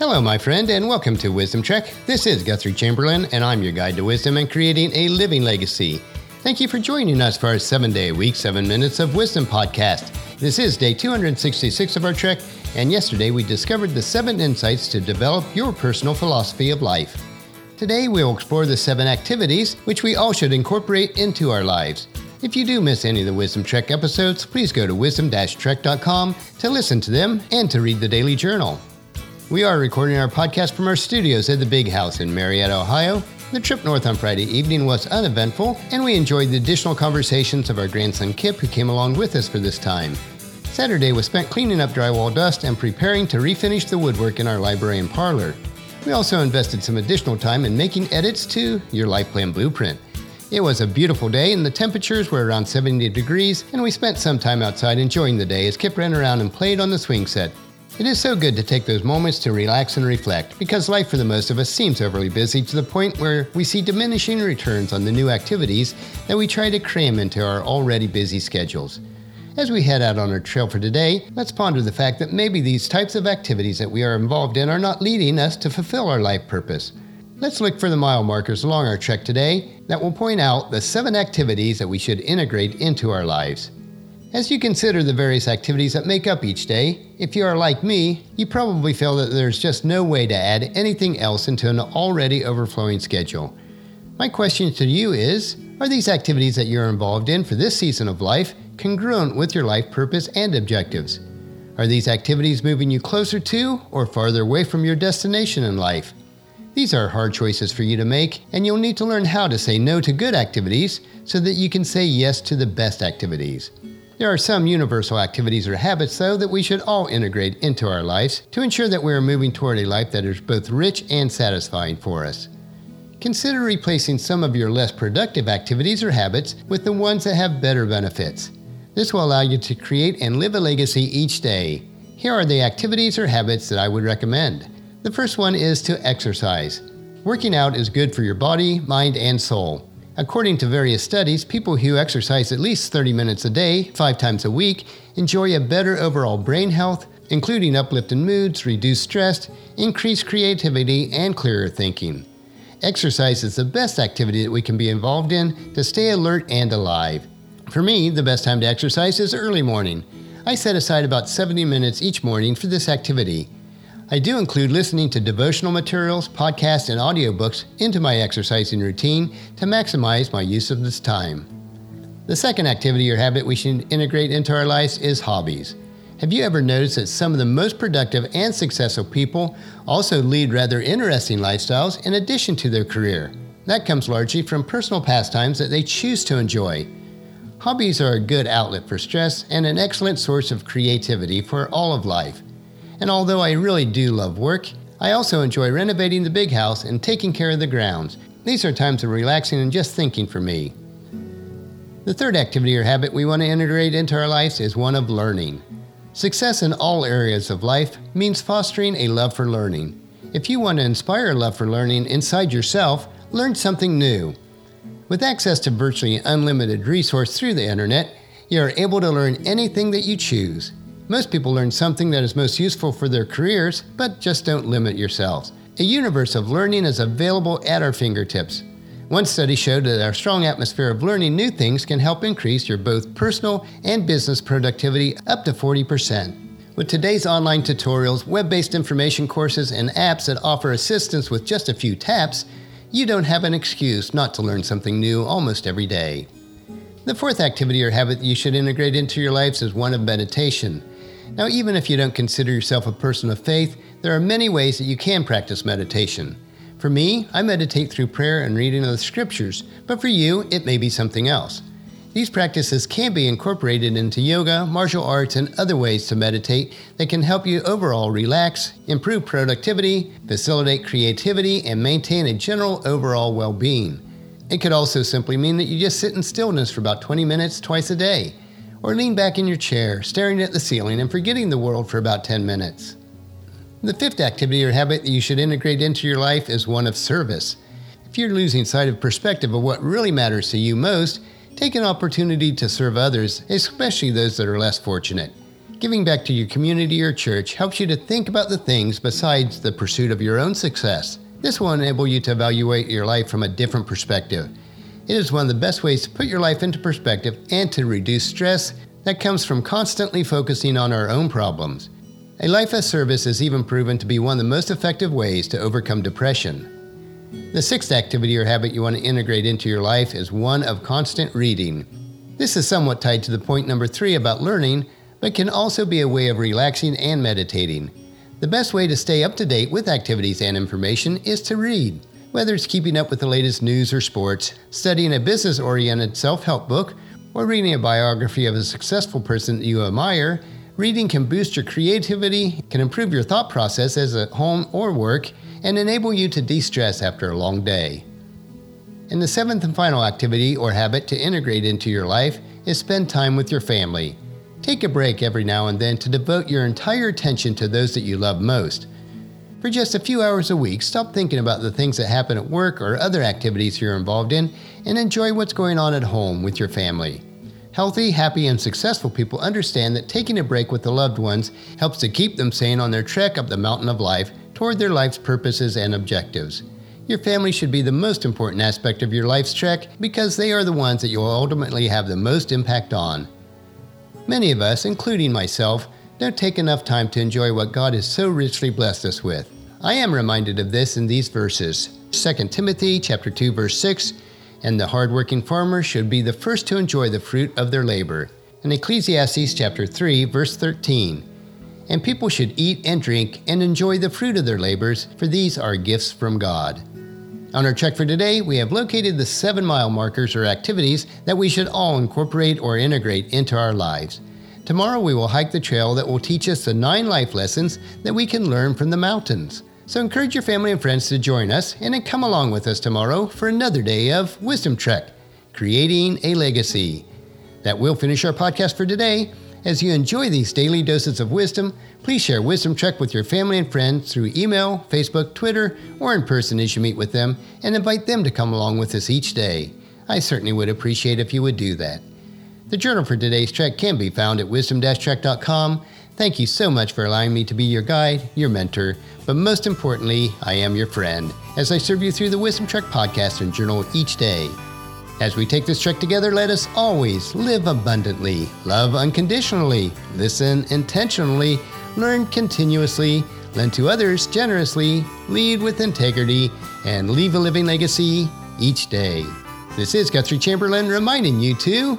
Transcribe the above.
Hello, my friend, and welcome to Wisdom Trek. This is Guthrie Chamberlain, and I'm your guide to wisdom and creating a living legacy. Thank you for joining us for our seven day a week, seven minutes of wisdom podcast. This is day 266 of our trek, and yesterday we discovered the seven insights to develop your personal philosophy of life. Today we'll explore the seven activities which we all should incorporate into our lives. If you do miss any of the Wisdom Trek episodes, please go to wisdom-trek.com to listen to them and to read the daily journal. We are recording our podcast from our studios at the Big House in Marietta, Ohio. The trip north on Friday evening was uneventful, and we enjoyed the additional conversations of our grandson Kip, who came along with us for this time. Saturday was spent cleaning up drywall dust and preparing to refinish the woodwork in our library and parlor. We also invested some additional time in making edits to your life plan blueprint. It was a beautiful day and the temperatures were around 70 degrees, and we spent some time outside enjoying the day as Kip ran around and played on the swing set. It is so good to take those moments to relax and reflect because life for the most of us seems overly busy to the point where we see diminishing returns on the new activities that we try to cram into our already busy schedules. As we head out on our trail for today, let's ponder the fact that maybe these types of activities that we are involved in are not leading us to fulfill our life purpose. Let's look for the mile markers along our trek today that will point out the seven activities that we should integrate into our lives. As you consider the various activities that make up each day, if you are like me, you probably feel that there's just no way to add anything else into an already overflowing schedule. My question to you is Are these activities that you're involved in for this season of life congruent with your life purpose and objectives? Are these activities moving you closer to or farther away from your destination in life? These are hard choices for you to make, and you'll need to learn how to say no to good activities so that you can say yes to the best activities. There are some universal activities or habits, though, that we should all integrate into our lives to ensure that we are moving toward a life that is both rich and satisfying for us. Consider replacing some of your less productive activities or habits with the ones that have better benefits. This will allow you to create and live a legacy each day. Here are the activities or habits that I would recommend. The first one is to exercise. Working out is good for your body, mind, and soul. According to various studies, people who exercise at least 30 minutes a day, five times a week, enjoy a better overall brain health, including uplifted moods, reduced stress, increased creativity, and clearer thinking. Exercise is the best activity that we can be involved in to stay alert and alive. For me, the best time to exercise is early morning. I set aside about 70 minutes each morning for this activity. I do include listening to devotional materials, podcasts, and audiobooks into my exercising routine to maximize my use of this time. The second activity or habit we should integrate into our lives is hobbies. Have you ever noticed that some of the most productive and successful people also lead rather interesting lifestyles in addition to their career? That comes largely from personal pastimes that they choose to enjoy. Hobbies are a good outlet for stress and an excellent source of creativity for all of life. And although I really do love work, I also enjoy renovating the big house and taking care of the grounds. These are times of relaxing and just thinking for me. The third activity or habit we want to integrate into our lives is one of learning. Success in all areas of life means fostering a love for learning. If you want to inspire love for learning inside yourself, learn something new. With access to virtually unlimited resource through the internet, you are able to learn anything that you choose. Most people learn something that is most useful for their careers, but just don't limit yourselves. A universe of learning is available at our fingertips. One study showed that our strong atmosphere of learning new things can help increase your both personal and business productivity up to 40%. With today's online tutorials, web based information courses, and apps that offer assistance with just a few taps, you don't have an excuse not to learn something new almost every day. The fourth activity or habit you should integrate into your lives is one of meditation. Now, even if you don't consider yourself a person of faith, there are many ways that you can practice meditation. For me, I meditate through prayer and reading of the scriptures, but for you, it may be something else. These practices can be incorporated into yoga, martial arts, and other ways to meditate that can help you overall relax, improve productivity, facilitate creativity, and maintain a general overall well being. It could also simply mean that you just sit in stillness for about 20 minutes twice a day or lean back in your chair, staring at the ceiling and forgetting the world for about 10 minutes. The fifth activity or habit that you should integrate into your life is one of service. If you're losing sight of perspective of what really matters to you most, take an opportunity to serve others, especially those that are less fortunate. Giving back to your community or church helps you to think about the things besides the pursuit of your own success. This will enable you to evaluate your life from a different perspective. It is one of the best ways to put your life into perspective and to reduce stress that comes from constantly focusing on our own problems. A life of service is even proven to be one of the most effective ways to overcome depression. The sixth activity or habit you want to integrate into your life is one of constant reading. This is somewhat tied to the point number three about learning, but can also be a way of relaxing and meditating. The best way to stay up to date with activities and information is to read. Whether it's keeping up with the latest news or sports, studying a business oriented self help book, or reading a biography of a successful person that you admire, reading can boost your creativity, can improve your thought process as at home or work, and enable you to de stress after a long day. And the seventh and final activity or habit to integrate into your life is spend time with your family. Take a break every now and then to devote your entire attention to those that you love most. For just a few hours a week, stop thinking about the things that happen at work or other activities you're involved in and enjoy what's going on at home with your family. Healthy, happy, and successful people understand that taking a break with the loved ones helps to keep them sane on their trek up the mountain of life toward their life's purposes and objectives. Your family should be the most important aspect of your life's trek because they are the ones that you'll ultimately have the most impact on. Many of us, including myself, don't take enough time to enjoy what God has so richly blessed us with. I am reminded of this in these verses. 2 Timothy chapter 2 verse 6, and the hardworking farmer should be the first to enjoy the fruit of their labor. And Ecclesiastes chapter 3 verse 13. And people should eat and drink and enjoy the fruit of their labors, for these are gifts from God. On our check for today, we have located the seven mile markers or activities that we should all incorporate or integrate into our lives. Tomorrow, we will hike the trail that will teach us the nine life lessons that we can learn from the mountains. So, encourage your family and friends to join us and then come along with us tomorrow for another day of Wisdom Trek Creating a Legacy. That will finish our podcast for today. As you enjoy these daily doses of wisdom, please share Wisdom Trek with your family and friends through email, Facebook, Twitter, or in person as you meet with them, and invite them to come along with us each day. I certainly would appreciate if you would do that. The journal for today's trek can be found at wisdom-trek.com. Thank you so much for allowing me to be your guide, your mentor, but most importantly, I am your friend as I serve you through the Wisdom Trek podcast and journal each day. As we take this trek together, let us always live abundantly, love unconditionally, listen intentionally, learn continuously, lend to others generously, lead with integrity, and leave a living legacy each day. This is Guthrie Chamberlain reminding you to